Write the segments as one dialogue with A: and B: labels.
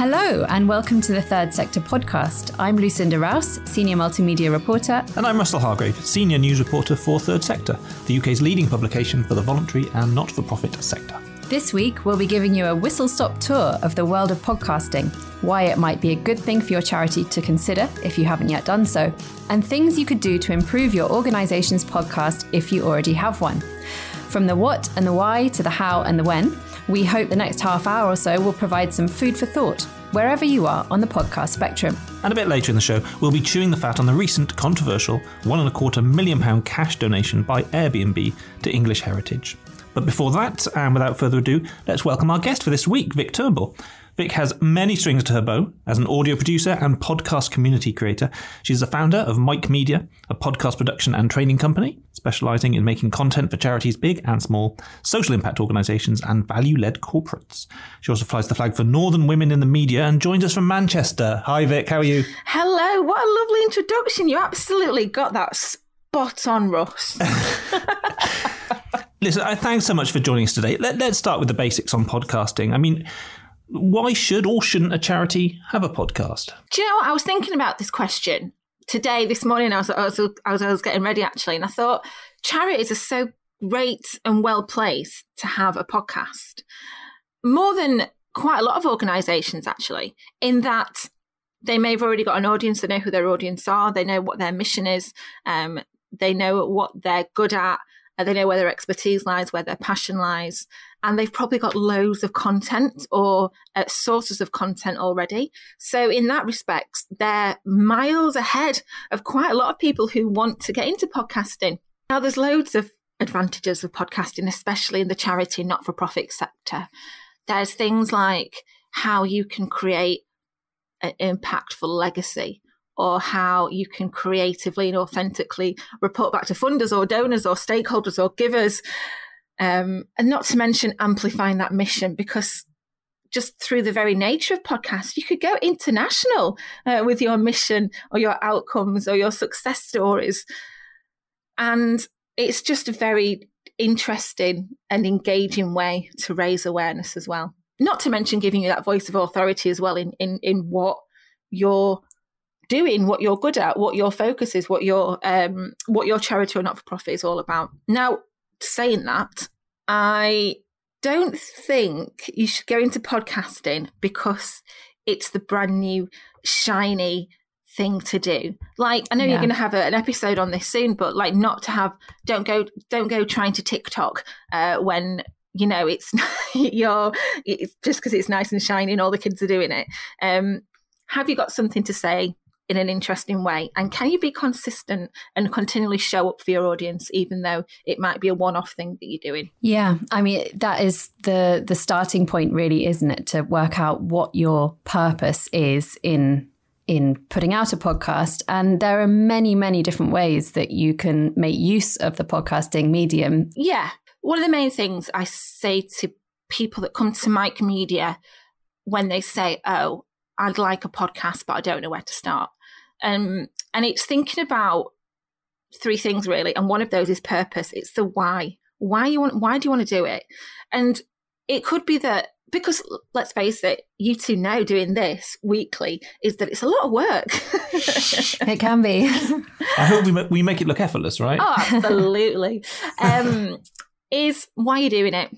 A: Hello, and welcome to the Third Sector podcast. I'm Lucinda Rouse, Senior Multimedia Reporter.
B: And I'm Russell Hargrave, Senior News Reporter for Third Sector, the UK's leading publication for the voluntary and not for profit sector.
A: This week, we'll be giving you a whistle stop tour of the world of podcasting, why it might be a good thing for your charity to consider if you haven't yet done so, and things you could do to improve your organisation's podcast if you already have one. From the what and the why to the how and the when, we hope the next half hour or so will provide some food for thought, wherever you are on the podcast spectrum.
B: And a bit later in the show, we'll be chewing the fat on the recent controversial one and a quarter million pound cash donation by Airbnb to English Heritage. But before that, and without further ado, let's welcome our guest for this week, Vic Turnbull. Vic has many strings to her bow as an audio producer and podcast community creator. She's the founder of MIC Media, a podcast production and training company specializing in making content for charities big and small, social impact organizations, and value led corporates. She also flies the flag for Northern Women in the Media and joins us from Manchester. Hi, Vic. How are you?
C: Hello. What a lovely introduction. You absolutely got that spot on, Ross.
B: Listen, thanks so much for joining us today. Let, us start with the basics on podcasting. I mean, why should or shouldn't a charity have a podcast?
C: Do you know what? I was thinking about this question today, this morning. I was, I was, I was, I was getting ready actually, and I thought charities are so great and well placed to have a podcast, more than quite a lot of organisations actually, in that they may have already got an audience. They know who their audience are. They know what their mission is. Um, they know what they're good at. They know where their expertise lies, where their passion lies and they've probably got loads of content or uh, sources of content already. So, in that respect, they're miles ahead of quite a lot of people who want to get into podcasting. Now, there's loads of advantages of podcasting, especially in the charity not for profit sector. There's things like how you can create an impactful legacy or how you can creatively and authentically report back to funders or donors or stakeholders or givers um, and not to mention amplifying that mission because just through the very nature of podcasts, you could go international uh, with your mission or your outcomes or your success stories. And it's just a very interesting and engaging way to raise awareness as well. Not to mention giving you that voice of authority as well in, in, in what you're doing, what you're good at, what your focus is, what your um, what your charity or not for profit is all about. Now, saying that, I don't think you should go into podcasting because it's the brand new, shiny thing to do. Like, I know yeah. you're going to have a, an episode on this soon, but like, not to have, don't go, don't go trying to TikTok uh, when you know it's you're it's just because it's nice and shiny and all the kids are doing it. Um, have you got something to say? In an interesting way? And can you be consistent and continually show up for your audience, even though it might be a one off thing that you're doing?
A: Yeah. I mean, that is the the starting point really, isn't it? To work out what your purpose is in in putting out a podcast. And there are many, many different ways that you can make use of the podcasting medium.
C: Yeah. One of the main things I say to people that come to MIC Media when they say, Oh, I'd like a podcast, but I don't know where to start. Um, and it's thinking about three things really, and one of those is purpose. It's the why. Why you want? Why do you want to do it? And it could be that because let's face it, you two know doing this weekly is that it's a lot of work.
A: it can be.
B: I hope we, we make it look effortless, right?
C: Oh, absolutely. um, is why you're doing it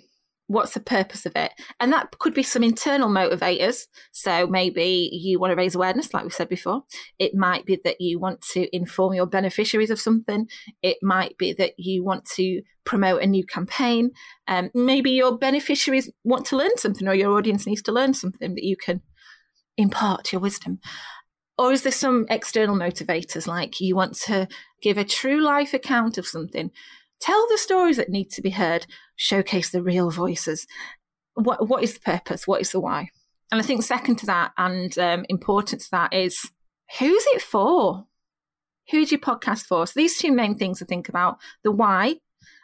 C: what's the purpose of it? And that could be some internal motivators. So maybe you want to raise awareness, like we said before. It might be that you want to inform your beneficiaries of something. It might be that you want to promote a new campaign. Um, maybe your beneficiaries want to learn something, or your audience needs to learn something that you can impart your wisdom. Or is there some external motivators, like you want to give a true life account of something? Tell the stories that need to be heard, showcase the real voices. What, what is the purpose? What is the why? And I think second to that and um, important to that is who's it for? Who's your podcast for? So these two main things to think about: the why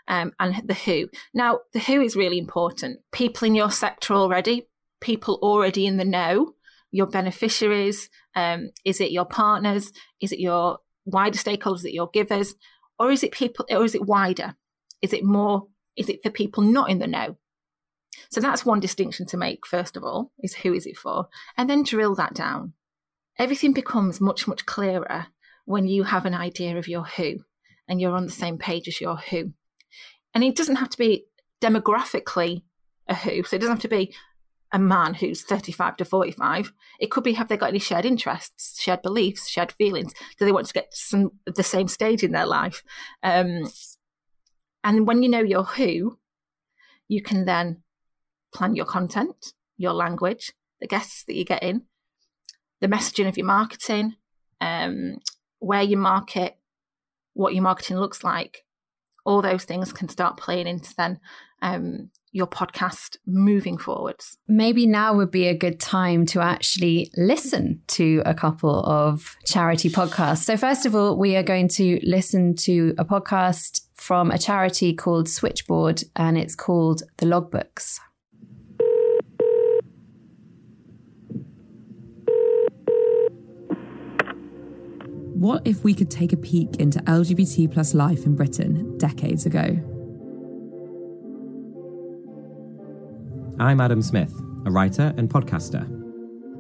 C: um, and the who. Now, the who is really important. People in your sector already, people already in the know, your beneficiaries. Um, is it your partners? Is it your wider stakeholders? Is it your givers? Or is it people or is it wider is it more is it for people not in the know So that's one distinction to make, first of all, is who is it for? And then drill that down. Everything becomes much, much clearer when you have an idea of your who and you're on the same page as your who. And it doesn't have to be demographically a who. So it doesn't have to be a man who's 35 to 45. It could be have they got any shared interests, shared beliefs, shared feelings? Do they want to get some the same stage in their life? Um, and when you know your who, you can then plan your content, your language, the guests that you get in, the messaging of your marketing, um, where you market, what your marketing looks like. All those things can start playing into then um, your podcast moving forwards.
A: Maybe now would be a good time to actually listen to a couple of charity podcasts. So, first of all, we are going to listen to a podcast from a charity called Switchboard, and it's called The Logbooks.
D: What if we could take a peek into LGBT plus life in Britain decades ago?
E: I'm Adam Smith, a writer and podcaster.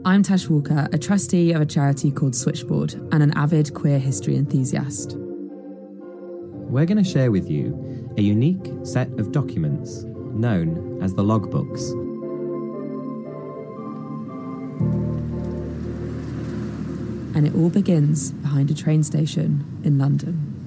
D: I'm Tash Walker, a trustee of a charity called Switchboard and an avid queer history enthusiast.
E: We're going to share with you a unique set of documents known as the logbooks.
D: And it all begins behind a train station in London.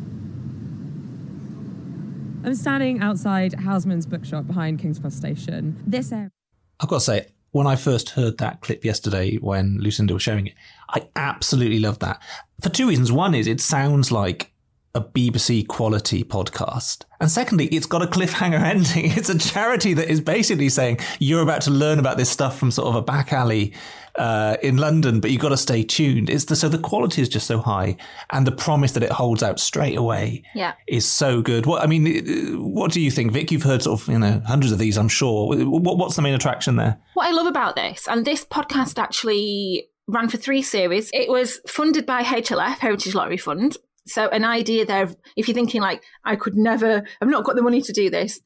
D: I'm standing outside Housmans bookshop behind King's Cross Station. This area.
B: I've got to say, when I first heard that clip yesterday when Lucinda was showing it, I absolutely loved that. For two reasons. One is it sounds like a BBC quality podcast. And secondly, it's got a cliffhanger ending. It's a charity that is basically saying you're about to learn about this stuff from sort of a back alley uh, in London, but you've got to stay tuned. It's the, so the quality is just so high, and the promise that it holds out straight away
C: Yeah.
B: is so good. What I mean, what do you think, Vic? You've heard sort of you know hundreds of these, I'm sure. What, what's the main attraction there?
C: What I love about this, and this podcast actually ran for three series, it was funded by HLF, Heritage Lottery Fund. So, an idea there, if you're thinking like, I could never, I've not got the money to do this,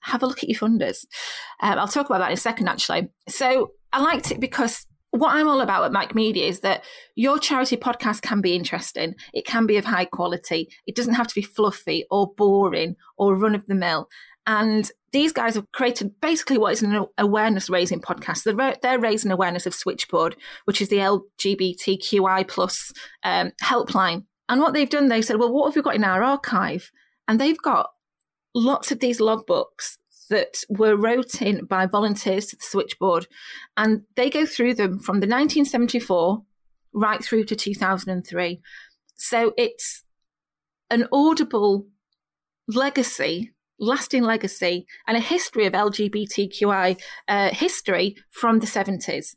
C: have a look at your funders. Um, I'll talk about that in a second, actually. So, I liked it because what I'm all about at MIC Media is that your charity podcast can be interesting. It can be of high quality. It doesn't have to be fluffy or boring or run of the mill. And these guys have created basically what is an awareness raising podcast. They're, they're raising awareness of Switchboard, which is the LGBTQI plus um, helpline. And what they've done, they said, well, what have we got in our archive? And they've got lots of these logbooks that were wrote in by volunteers to the switchboard. And they go through them from the 1974 right through to 2003. So it's an audible legacy, lasting legacy, and a history of LGBTQI uh, history from the 70s.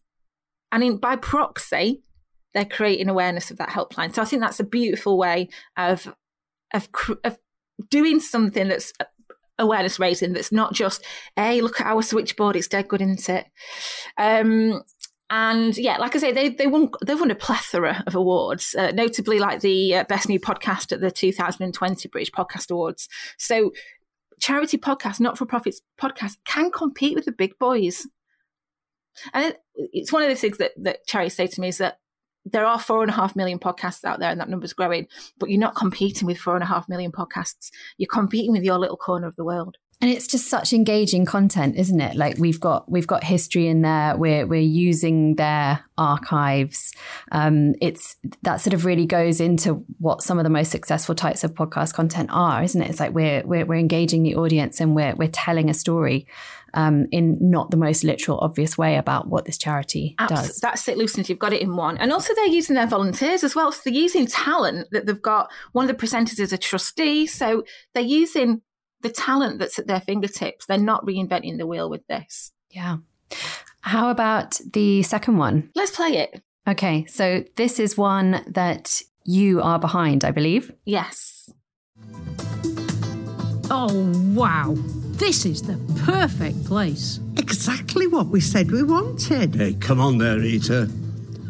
C: And in, by proxy, they're creating awareness of that helpline. So I think that's a beautiful way of of, of doing something that's awareness raising. That's not just, hey, look at our switchboard; it's dead good, isn't it? Um, and yeah, like I say, they they won they won a plethora of awards, uh, notably like the uh, best new podcast at the 2020 British Podcast Awards. So charity podcasts, not for profits podcasts, can compete with the big boys. And it, it's one of the things that that charities say to me is that there are four and a half million podcasts out there and that number's growing, but you're not competing with four and a half million podcasts. You're competing with your little corner of the world.
A: And it's just such engaging content, isn't it? Like we've got we've got history in there. We're we're using their archives. Um, it's that sort of really goes into what some of the most successful types of podcast content are, isn't it? It's like we're we're, we're engaging the audience and we're we're telling a story um, in not the most literal, obvious way about what this charity
C: Abs-
A: does.
C: That's it, Lucinda. You've got it in one. And also, they're using their volunteers as well. So they're using talent that they've got. One of the presenters is a trustee. So they're using the talent that's at their fingertips. They're not reinventing the wheel with this.
A: Yeah. How about the second one?
C: Let's play it.
A: Okay, so this is one that you are behind, I believe.
C: Yes.
F: Oh, wow. This is the perfect place.
G: Exactly what we said we wanted.
H: Hey, come on there, Rita.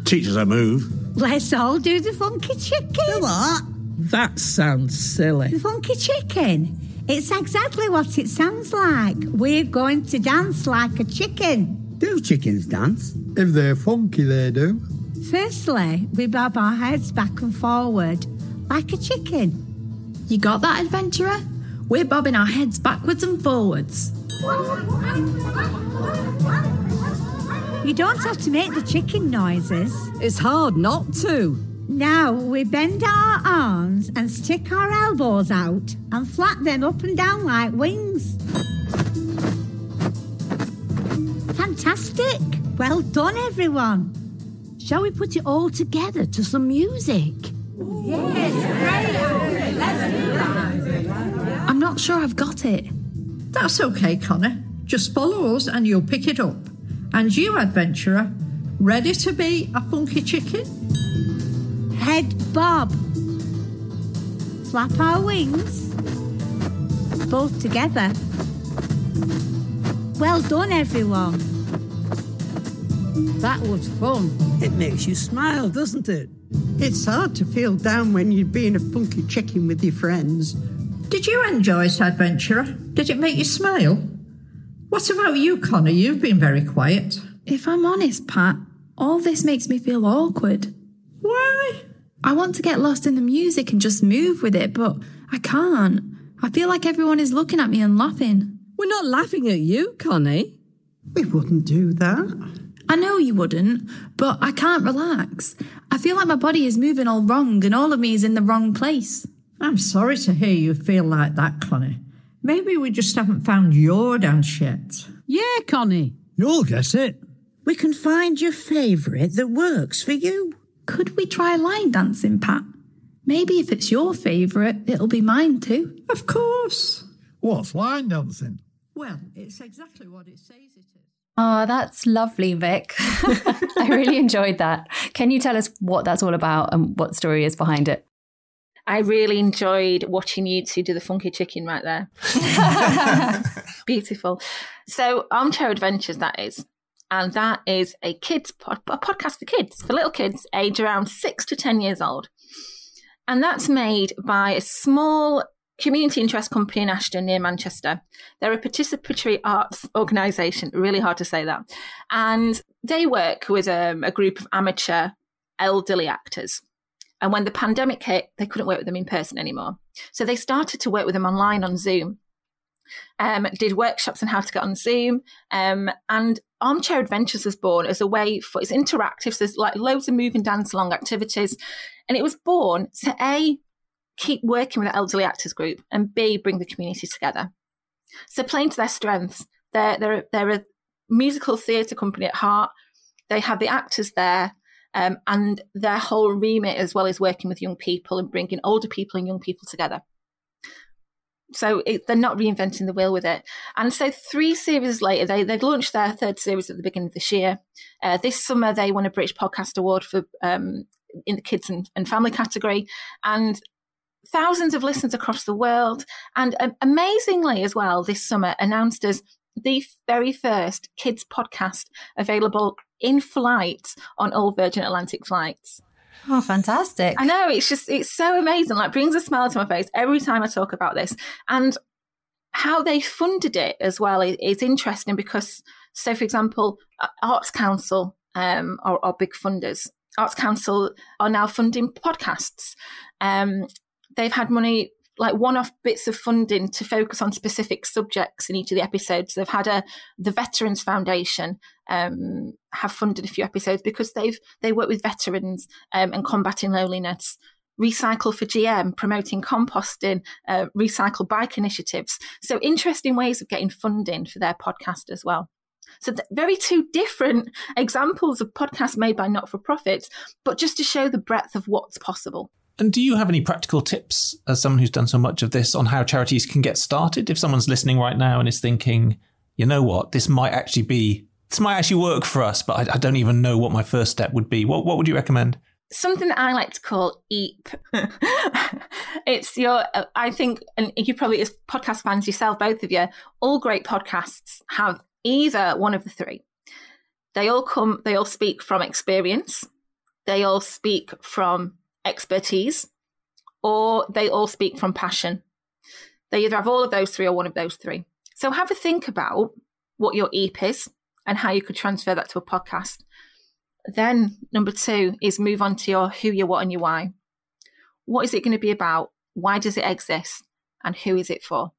H: Teach us a move.
F: Let's all do the funky chicken.
G: The what?
F: That sounds silly.
G: The funky chicken. It's exactly what it sounds like. We're going to dance like a chicken.
H: Do chickens dance?
I: If they're funky, they do.
G: Firstly, we bob our heads back and forward like a chicken.
F: You got that, adventurer? We're bobbing our heads backwards and forwards.
G: You don't have to make the chicken noises.
J: It's hard not to.
G: Now we bend our arms and stick our elbows out and flap them up and down like wings. Fantastic! Well done, everyone.
F: Shall we put it all together to some music? Yes! Great! I'm not sure I've got it.
J: That's okay, Connor. Just follow us and you'll pick it up. And you, adventurer, ready to be a funky chicken?
G: Head bob. Flap our wings. Both together. Well done, everyone.
F: That was fun.
K: It makes you smile, doesn't it?
G: It's hard to feel down when you're being a funky chicken with your friends.
J: Did you enjoy it, adventurer? Did it make you smile? What about you, Connor? You've been very quiet.
F: If I'm honest, Pat, all this makes me feel awkward.
J: Why?
F: I want to get lost in the music and just move with it, but I can't. I feel like everyone is looking at me and laughing.
J: We're not laughing at you, Connie.
G: We wouldn't do that.
F: I know you wouldn't, but I can't relax. I feel like my body is moving all wrong and all of me is in the wrong place.
J: I'm sorry to hear you feel like that, Connie. Maybe we just haven't found your dance yet.
K: Yeah, Connie.
I: You'll get it.
K: We can find your favourite that works for you.
F: Could we try line dancing, Pat? Maybe if it's your favourite, it'll be mine too.
J: Of course.
I: What's line dancing?
J: Well, it's exactly what it says it is.
A: Oh, that's lovely, Vic. I really enjoyed that. Can you tell us what that's all about and what story is behind it?
C: I really enjoyed watching you two do the funky chicken right there. Beautiful. So, Armchair Adventures, that is. And that is a kids a podcast for kids, for little kids, aged around six to 10 years old. And that's made by a small community interest company in Ashton near Manchester. They're a participatory arts organisation, really hard to say that. And they work with um, a group of amateur elderly actors. And when the pandemic hit, they couldn't work with them in person anymore. So they started to work with them online on Zoom. Um, did workshops on how to get on Zoom, um, and Armchair Adventures was born as a way for it's interactive. So there's like loads of moving dance along activities, and it was born to a keep working with the elderly actors group, and b bring the community together. So playing to their strengths, they're they're they're a musical theatre company at heart. They have the actors there, um, and their whole remit as well is working with young people and bringing older people and young people together. So it, they're not reinventing the wheel with it. And so three series later, they they launched their third series at the beginning of this year. Uh, this summer, they won a British Podcast Award for um, in the kids and, and family category, and thousands of listeners across the world. And um, amazingly, as well, this summer announced as the very first kids podcast available in flight on all Virgin Atlantic flights.
A: Oh, fantastic.
C: I know, it's just, it's so amazing. Like, brings a smile to my face every time I talk about this. And how they funded it as well is, is interesting because, so for example, Arts Council um, are, are big funders. Arts Council are now funding podcasts. Um, they've had money like one-off bits of funding to focus on specific subjects in each of the episodes. They've had a the Veterans Foundation um, have funded a few episodes because they've they work with veterans um, and combating loneliness. Recycle for GM, promoting composting, uh, recycle bike initiatives. So interesting ways of getting funding for their podcast as well. So very two different examples of podcasts made by not for profits, but just to show the breadth of what's possible.
B: And do you have any practical tips, as someone who's done so much of this, on how charities can get started? If someone's listening right now and is thinking, you know what, this might actually be, this might actually work for us, but I, I don't even know what my first step would be. What what would you recommend?
C: Something that I like to call EAP. it's your, uh, I think, and you probably, as podcast fans yourself, both of you, all great podcasts have either one of the three. They all come, they all speak from experience. They all speak from expertise or they all speak from passion. They either have all of those three or one of those three. So have a think about what your EP is and how you could transfer that to a podcast. Then number two is move on to your who, your what, and your why. What is it going to be about? Why does it exist? And who is it for?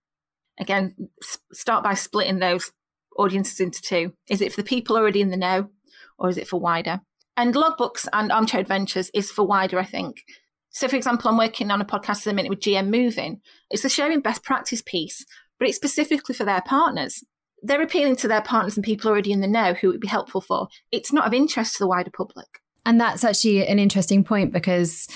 C: Again, start by splitting those audiences into two. Is it for the people already in the know, or is it for wider? And logbooks and armchair adventures is for wider, I think. So, for example, I'm working on a podcast at the minute with GM Moving. It's a sharing best practice piece, but it's specifically for their partners. They're appealing to their partners and people already in the know who it would be helpful for. It's not of interest to the wider public.
A: And that's actually an interesting point because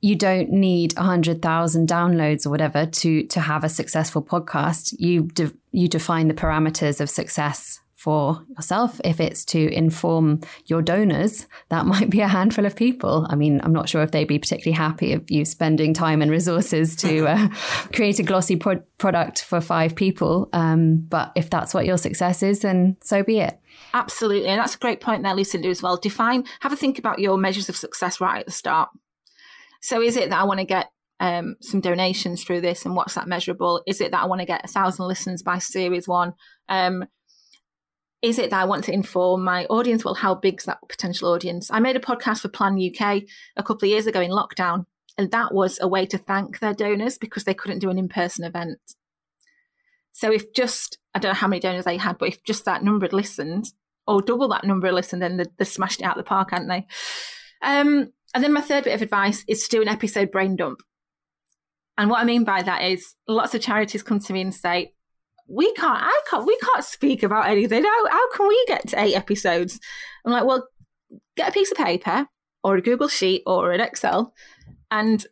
A: you don't need 100,000 downloads or whatever to to have a successful podcast. You de- you define the parameters of success for yourself. If it's to inform your donors, that might be a handful of people. I mean, I'm not sure if they'd be particularly happy of you spending time and resources to uh, create a glossy pro- product for five people. Um, but if that's what your success is, then so be it.
C: Absolutely. And that's a great point there, Lucinda, as well. Define, have a think about your measures of success right at the start. So is it that I want to get um, some donations through this and what's that measurable? Is it that I want to get a thousand listens by series one? Um, is it that I want to inform my audience? Well, how big's that potential audience? I made a podcast for Plan UK a couple of years ago in lockdown, and that was a way to thank their donors because they couldn't do an in person event. So if just, I don't know how many donors they had, but if just that number had listened, or double that number had listened, then they, smashed it out of the park, hadn't they? Um, and then my third bit of advice is to do an episode brain dump. And what I mean by that is lots of charities come to me and say, we can't, I can't, we can't speak about anything. How, how can we get to eight episodes? I'm like, well, get a piece of paper or a Google Sheet or an Excel and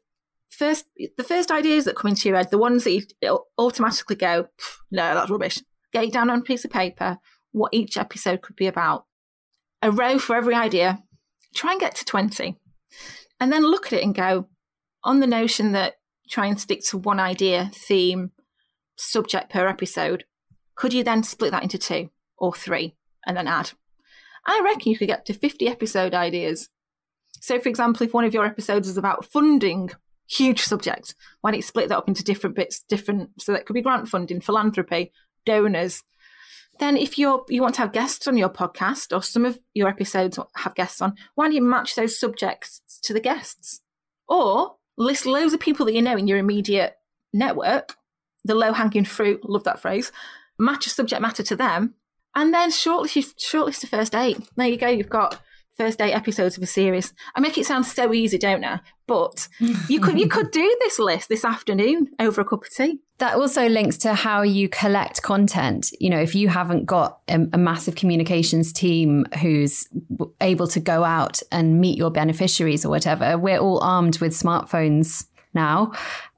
C: first, the first ideas that come into your head, the ones that you automatically go, no, that's rubbish. Get it down on a piece of paper, what each episode could be about. A row for every idea. Try and get to 20. And then look at it and go, on the notion that try and stick to one idea, theme, subject per episode, could you then split that into two or three and then add? I reckon you could get to 50 episode ideas. So, for example, if one of your episodes is about funding, huge subject, why don't you split that up into different bits, different, so that could be grant funding, philanthropy, donors. Then, if you're you want to have guests on your podcast, or some of your episodes have guests on, why don't you match those subjects to the guests, or list loads of people that you know in your immediate network the low hanging fruit, love that phrase, match a subject matter to them, and then shortlist, shortlist the first eight. There you go, you've got first eight episodes of a series. I make it sound so easy, don't I? But you could you could do this list this afternoon over a cup of tea.
A: That also links to how you collect content. You know, if you haven't got a, a, massive communications team who's able to go out and meet your beneficiaries or whatever, we're all armed with smartphones now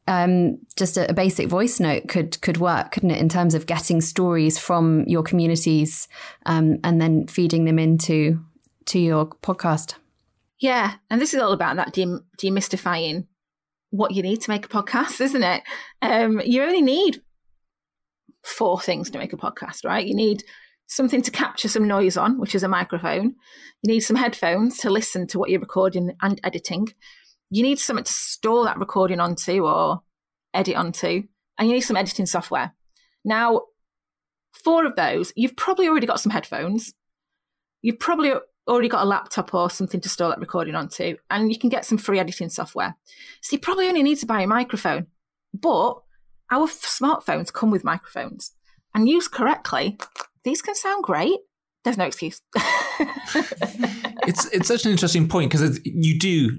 A: um, just a, a, basic voice note could could work, couldn't it? In terms of getting stories from your communities um, and then feeding them into to your podcast.
C: Yeah, and this is all about that dem- demystifying what you need to make a podcast, isn't it? Um, you only need four things to make a podcast, right? You need something to capture some noise on, which is a microphone. You need some headphones to listen to what you're recording and editing you need something to store that recording onto or edit onto, and you need some editing software. Now, four of those, you've probably already got some headphones. You've probably already got a laptop or something to store that recording onto, and you can get some free editing software. So you probably only need to buy a microphone. But our smartphones come with microphones, and used correctly, these can sound great. There's no excuse.
B: it's it's such an interesting point because you do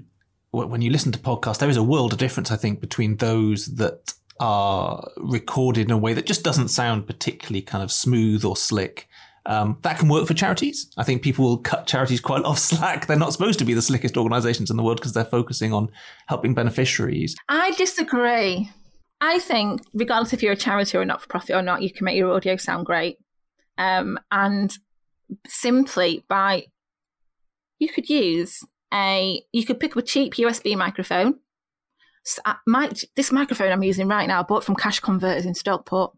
B: when you listen to podcasts, there is a world of difference, I think, between those that are recorded in a way that just doesn't sound particularly kind of smooth or slick. Um, that can work for charities. I think people will cut charities quite a lot of slack. They're not supposed to be the slickest organizations in the world because they're focusing on helping beneficiaries.
C: I disagree. I think, regardless if you're a charity or not for profit or not, you can make your audio sound great. Um, and simply by, you could use a you could pick up a cheap USB microphone. So uh, my, this microphone I'm using right now, bought from Cash Converters in Stockport,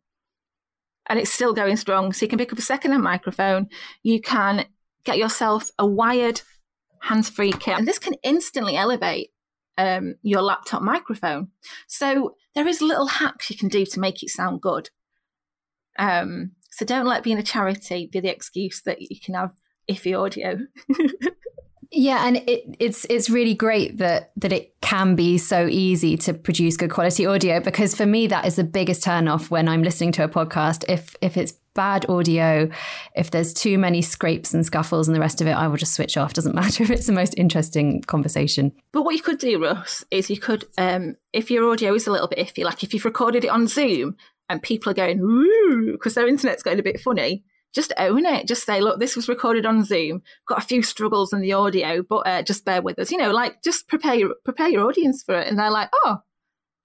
C: and it's still going strong. So you can pick up a second-hand microphone. You can get yourself a wired hands-free kit, and this can instantly elevate um, your laptop microphone. So there is little hacks you can do to make it sound good. Um, so don't let being a charity be the excuse that you can have iffy audio.
A: Yeah, and it, it's it's really great that that it can be so easy to produce good quality audio because for me that is the biggest turnoff when I'm listening to a podcast. If if it's bad audio, if there's too many scrapes and scuffles and the rest of it, I will just switch off. Doesn't matter if it's the most interesting conversation.
C: But what you could do, Russ, is you could, um, if your audio is a little bit iffy, like if you've recorded it on Zoom and people are going, because their internet's going a bit funny, just own it. Just say, look, this was recorded on Zoom. Got a few struggles in the audio, but uh, just bear with us. You know, like just prepare your, prepare your audience for it. And they're like, oh,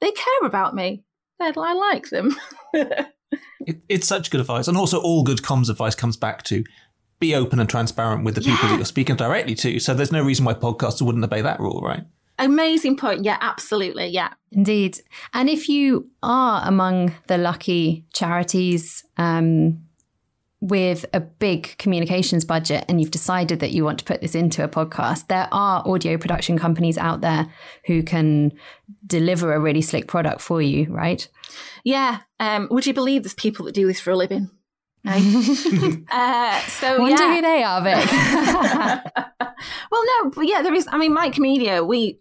C: they care about me. They're, I like them.
B: it, it's such good advice. And also, all good comms advice comes back to be open and transparent with the people
C: Yeah.
B: that you're speaking directly to. So there's no reason why podcasters wouldn't obey that rule, right?
C: Amazing point. Yeah, absolutely. Yeah.
A: Indeed. And if you are among the lucky charities um, with a big communications budget and you've decided that you want to put this into a podcast, there are audio production companies out there who can deliver a really slick product for you, right?
C: Yeah. Um, would you believe there's people that do this for a living? Right? uh, so
A: Wonder
C: yeah.
A: who they are, Vic.
C: well, no, but yeah, there is. I mean, MIC Media, we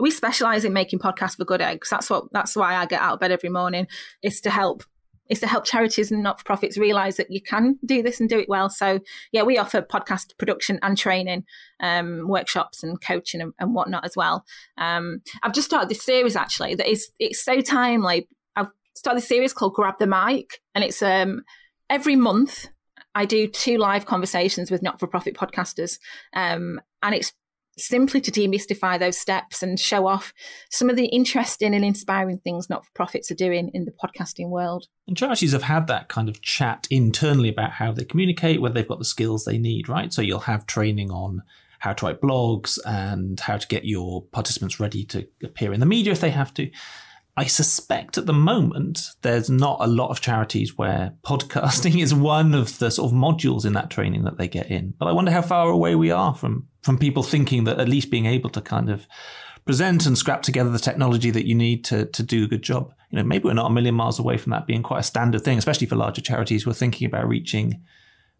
C: we specialize in making podcasts for good eggs. That's what. That's why I get out of bed every morning. Is to help. Is to help charities and not for profits realize that you can do this and do it well. So yeah, we offer podcast production and training, um, workshops and coaching and, and whatnot as well. Um, I've just started this series actually that is it's so timely. I've started this series called Grab the Mic, and it's um every month I do two live conversations with not for profit podcasters. Um, and it's simply to demystify those steps and show off some of the interesting and inspiring things not for profits are doing in the podcasting world.
B: And charities have had that kind of chat internally about how they communicate, whether they've got the skills they need, right? So you'll have training on how to write blogs and how to get your participants ready to appear in the media if they have to. I suspect at the moment there's not a lot of charities where podcasting is one of the sort of modules in that training that they get in. But I wonder how far away we are from from people thinking that at least being able to kind of present and scrap together the technology that you need to to do a good job. You know, maybe we're not a million miles away from that being quite a standard thing, especially for larger charities who are thinking about reaching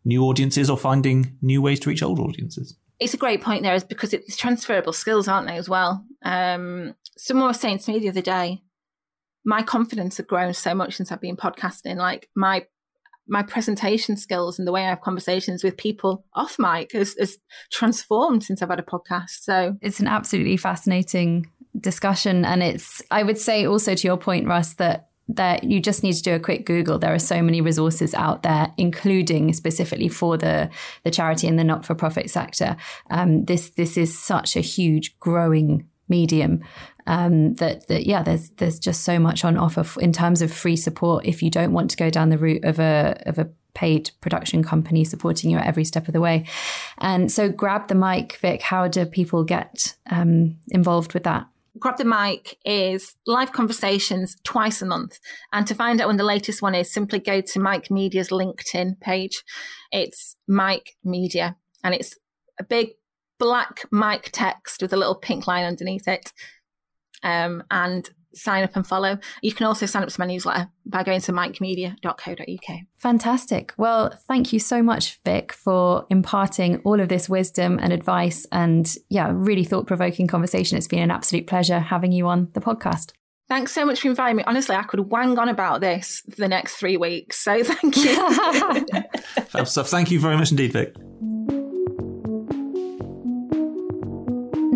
B: new audiences or finding new ways to reach old audiences.
C: It's a great point there, is because it's transferable skills, aren't they, as well? Um, someone was saying to me the other day, my confidence had grown so much since I've been podcasting. Like my my presentation skills and the way I have conversations with people off mic has, has transformed since I've had a podcast. So
A: it's an absolutely fascinating discussion. And it's, I would say also to your point, Russ, that that you just need to do a quick Google. There are so many resources out there, including specifically for the the charity and the not for profit sector. Um, this this is such a huge growing medium um, that that yeah, there's there's just so much on offer in terms of free support. If you don't want to go down the route of a of a paid production company supporting you at every step of the way, and so grab the mic, Vic. How do people get um, involved with that?
C: Grab the Mic is live conversations twice a month. And to find out when the latest one is, simply go to MIC Media's LinkedIn page. It's MIC Media and it's a big black mic text with a little pink line underneath it. Um, and sign up and follow. You can also sign up to my newsletter by going to micmedia.co.uk.
A: Fantastic. Well, thank you so much, Vic, for imparting all of this wisdom and advice and, yeah, really thought provoking conversation. It's been an absolute pleasure having you on the podcast.
C: Thanks so much for inviting me. Honestly, I could wang on about this for the next three weeks. So thank you.
B: Fab stuff. Thank you very much indeed, Vic.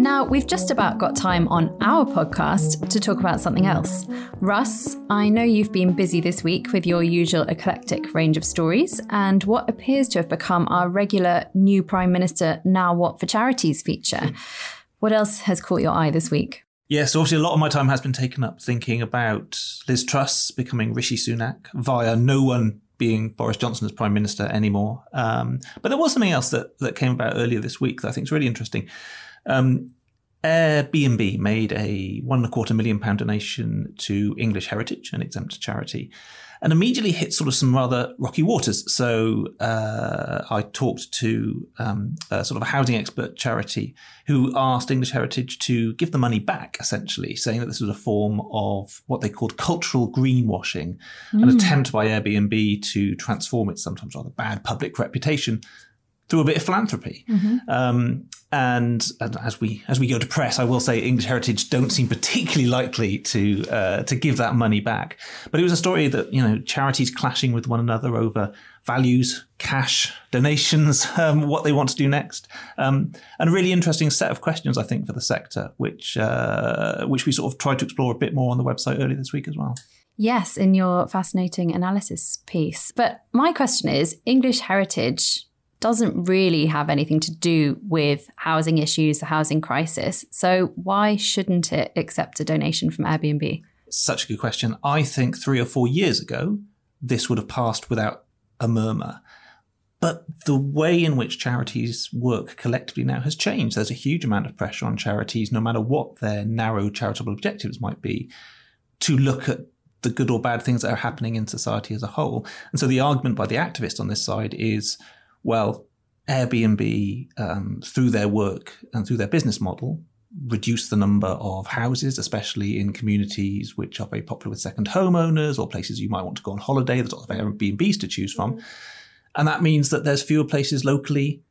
A: Now, we've just about got time on our podcast to talk about something else. Russ, I know you've been busy this week with your usual eclectic range of stories and what appears to have become our regular new Prime Minister Now What for Charities feature. What else has caught your eye this week?
B: Yes, obviously a lot of my time has been taken up thinking about Liz Truss becoming Rishi Sunak via no one being Boris Johnson as Prime Minister anymore. Um, but there was something else that, that came about earlier this week that I think is really interesting. Um, Airbnb made a one and a quarter million pound donation to English Heritage, an exempt charity, and immediately hit sort of some rather rocky waters. So uh, I talked to um, a sort of a housing expert charity who asked English Heritage to give the money back, essentially, saying that this was a form of what they called cultural greenwashing, mm. an attempt by Airbnb to transform its sometimes rather bad public reputation through a bit of philanthropy. Mm-hmm. Um, and, and, as we as we go to press, I will say English Heritage don't seem particularly likely to uh, to give that money back. But it was a story that you know charities clashing with one another over values, cash, donations, um, what they want to do next, um, and a really interesting set of questions I think for the sector, which uh, which we sort of tried to explore a bit more on the website earlier this week as well.
A: Yes, in your fascinating analysis piece. But my question is English Heritage doesn't really have anything to do with housing issues, the housing crisis. So why shouldn't it accept a donation from Airbnb?
B: Such a good question. I think three or four years ago, this would have passed without a murmur. But the way in which charities work collectively now has changed. There's a huge amount of pressure on charities, no matter what their narrow charitable objectives might be, to look at the good or bad things that are happening in society as a whole. And so the argument by the activists on this side is well, Airbnb, um, through their work and through their business model, reduce the number of houses, especially in communities which are very popular with second homeowners or places you might want to go on holiday. There's lots of Airbnbs to choose from. Mm-hmm. And that means that there's fewer places locally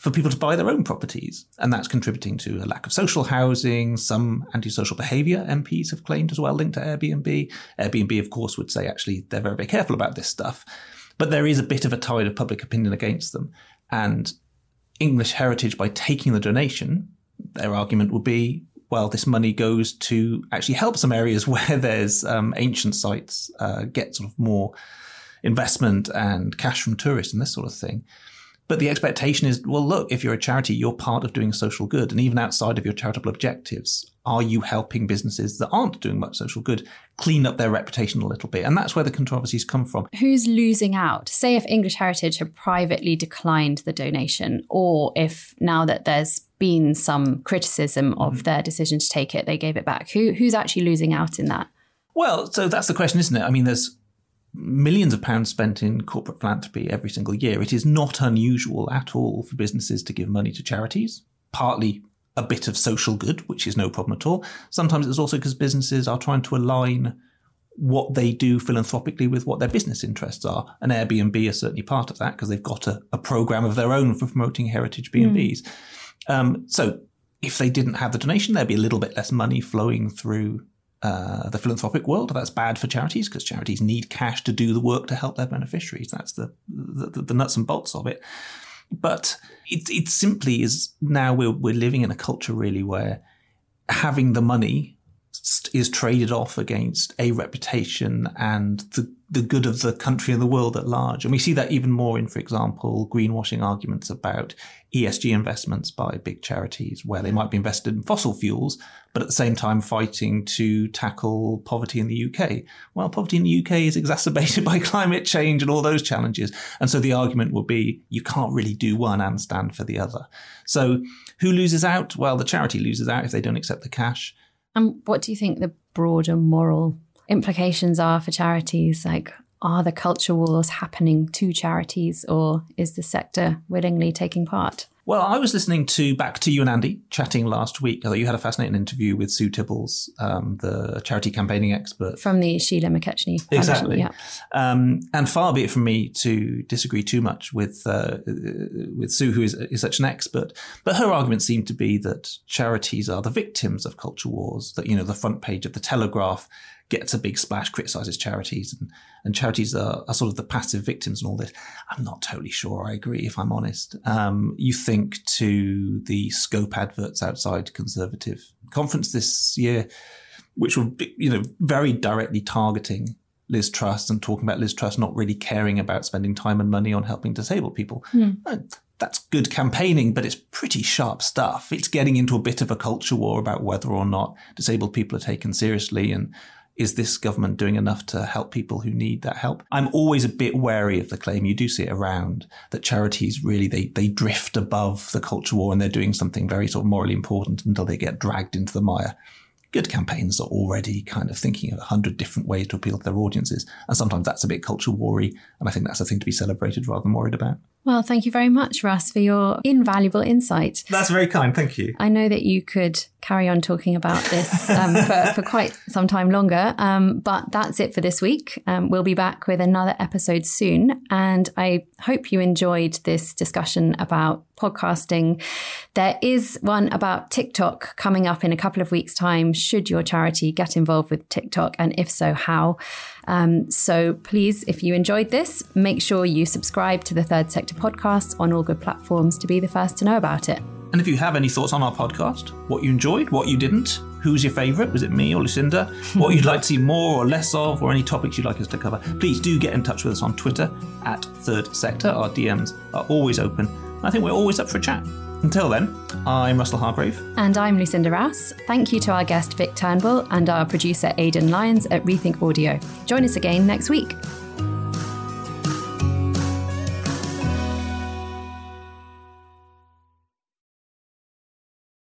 B: for people to buy their own properties. And that's contributing to a lack of social housing. Some antisocial behavior MPs have claimed as well linked to Airbnb. Airbnb, of course, would say actually they're very, very careful about this stuff. But there is a bit of a tide of public opinion against them. And English Heritage, by taking the donation, their argument would be, well, this money goes to actually help some areas where there's um, ancient sites, uh, get sort of more investment and cash from tourists and this sort of thing. But the expectation is, well, look, if you're a charity, you're part of doing social good. And even outside of your charitable objectives, are you helping businesses that aren't doing much social good clean up their reputation a little bit? And that's where the controversies come from.
A: Who's losing out? Say if English Heritage had privately declined the donation, or if now that there's been some criticism of mm. their decision to take it, they gave it back. Who, who's actually losing out in that?
B: Well, so that's the question, isn't it? I mean, there's millions of pounds spent in corporate philanthropy every single year. It is not unusual at all for businesses to give money to charities, partly a bit of social good, which is no problem at all. Sometimes it's also because businesses are trying to align what they do philanthropically with what their business interests are. And Airbnb is certainly part of that because they've got a, a, program of their own for promoting heritage B&Bs. Mm. Um, so if they didn't have the donation, there'd be a little bit less money flowing through uh, the philanthropic world. That's bad for charities because charities need cash to do the work to help their beneficiaries. That's the, the, the nuts and bolts of it. But it, it simply is now we're, we're living in a culture really where having the money is traded off against a reputation and the, the good of the country and the world at large. And we see that even more in, for example, greenwashing arguments about ESG investments by big charities where they might be invested in fossil fuels, but at the same time fighting to tackle poverty in the UK. Well, poverty in the UK is exacerbated by climate change and all those challenges. And so the argument will be you can't really do one and stand for the other. So who loses out? Well, the charity loses out if they don't accept the cash.
A: And what do you think the broader moral implications are for charities? Like, are the culture wars happening to charities or is the sector willingly taking part?
B: Well, I was listening to back to you and Andy chatting last week. I thought you had a fascinating interview with Sue Tibballs, um, the charity campaigning expert
A: from the Sheila McKechnie.
B: Exactly. Yeah. Um, and far be it from me to disagree too much with uh, with Sue, who is, is such an expert. But her argument seemed to be that charities are the victims of culture wars. That you know, the front page of the Telegraph gets a big splash, criticizes charities, and, and charities are, are, sort of the passive victims and all this. I'm not totally sure I agree, if I'm honest. Um, you think to the scope adverts outside Conservative conference this year, which were, you know, very directly targeting Liz Truss and talking about Liz Truss not really caring about spending time and money on helping disabled people. Mm. That's good campaigning, but it's pretty sharp stuff. It's getting into a bit of a culture war about whether or not disabled people are taken seriously and is this government doing enough to help people who need that help? I'm always a bit wary of the claim, you do see it around, that charities really, they, they drift above the culture war and they're doing something very sort of morally important until they get dragged into the mire good campaigns are already kind of thinking of a hundred different ways to appeal to their audiences. And sometimes that's a bit culture warry. And I think that's a thing to be celebrated rather than worried about.
A: Well, thank you very much, Russ, for your invaluable insight.
B: That's very kind. Thank you.
A: I know that you could carry on talking about this um, for, for, quite some time longer, um, but that's it for this week. Um, we'll be back with another episode soon. And I hope you enjoyed this discussion about podcasting. There is one about TikTok coming up in a couple of weeks' time. Should your charity get involved with TikTok? And if so, how? Um, so please, if you enjoyed this, make sure you subscribe to the Third Sector podcast on all good platforms to be the first to know about it.
B: And if you have any thoughts on our podcast, what you enjoyed, what you didn't, who's your favourite, was it me or Lucinda, what you'd like to see more or less of, or any topics you'd like us to cover, please do get in touch with us on Twitter at Third Sector. Our DMs are always open. I think we're always up for a chat. Until then, I'm Russell Hargrave.
A: And I'm Lucinda Rouse. Thank you to our guest Vic Turnbull and our producer Aidan Lyons at Rethink Audio. Join us again next week.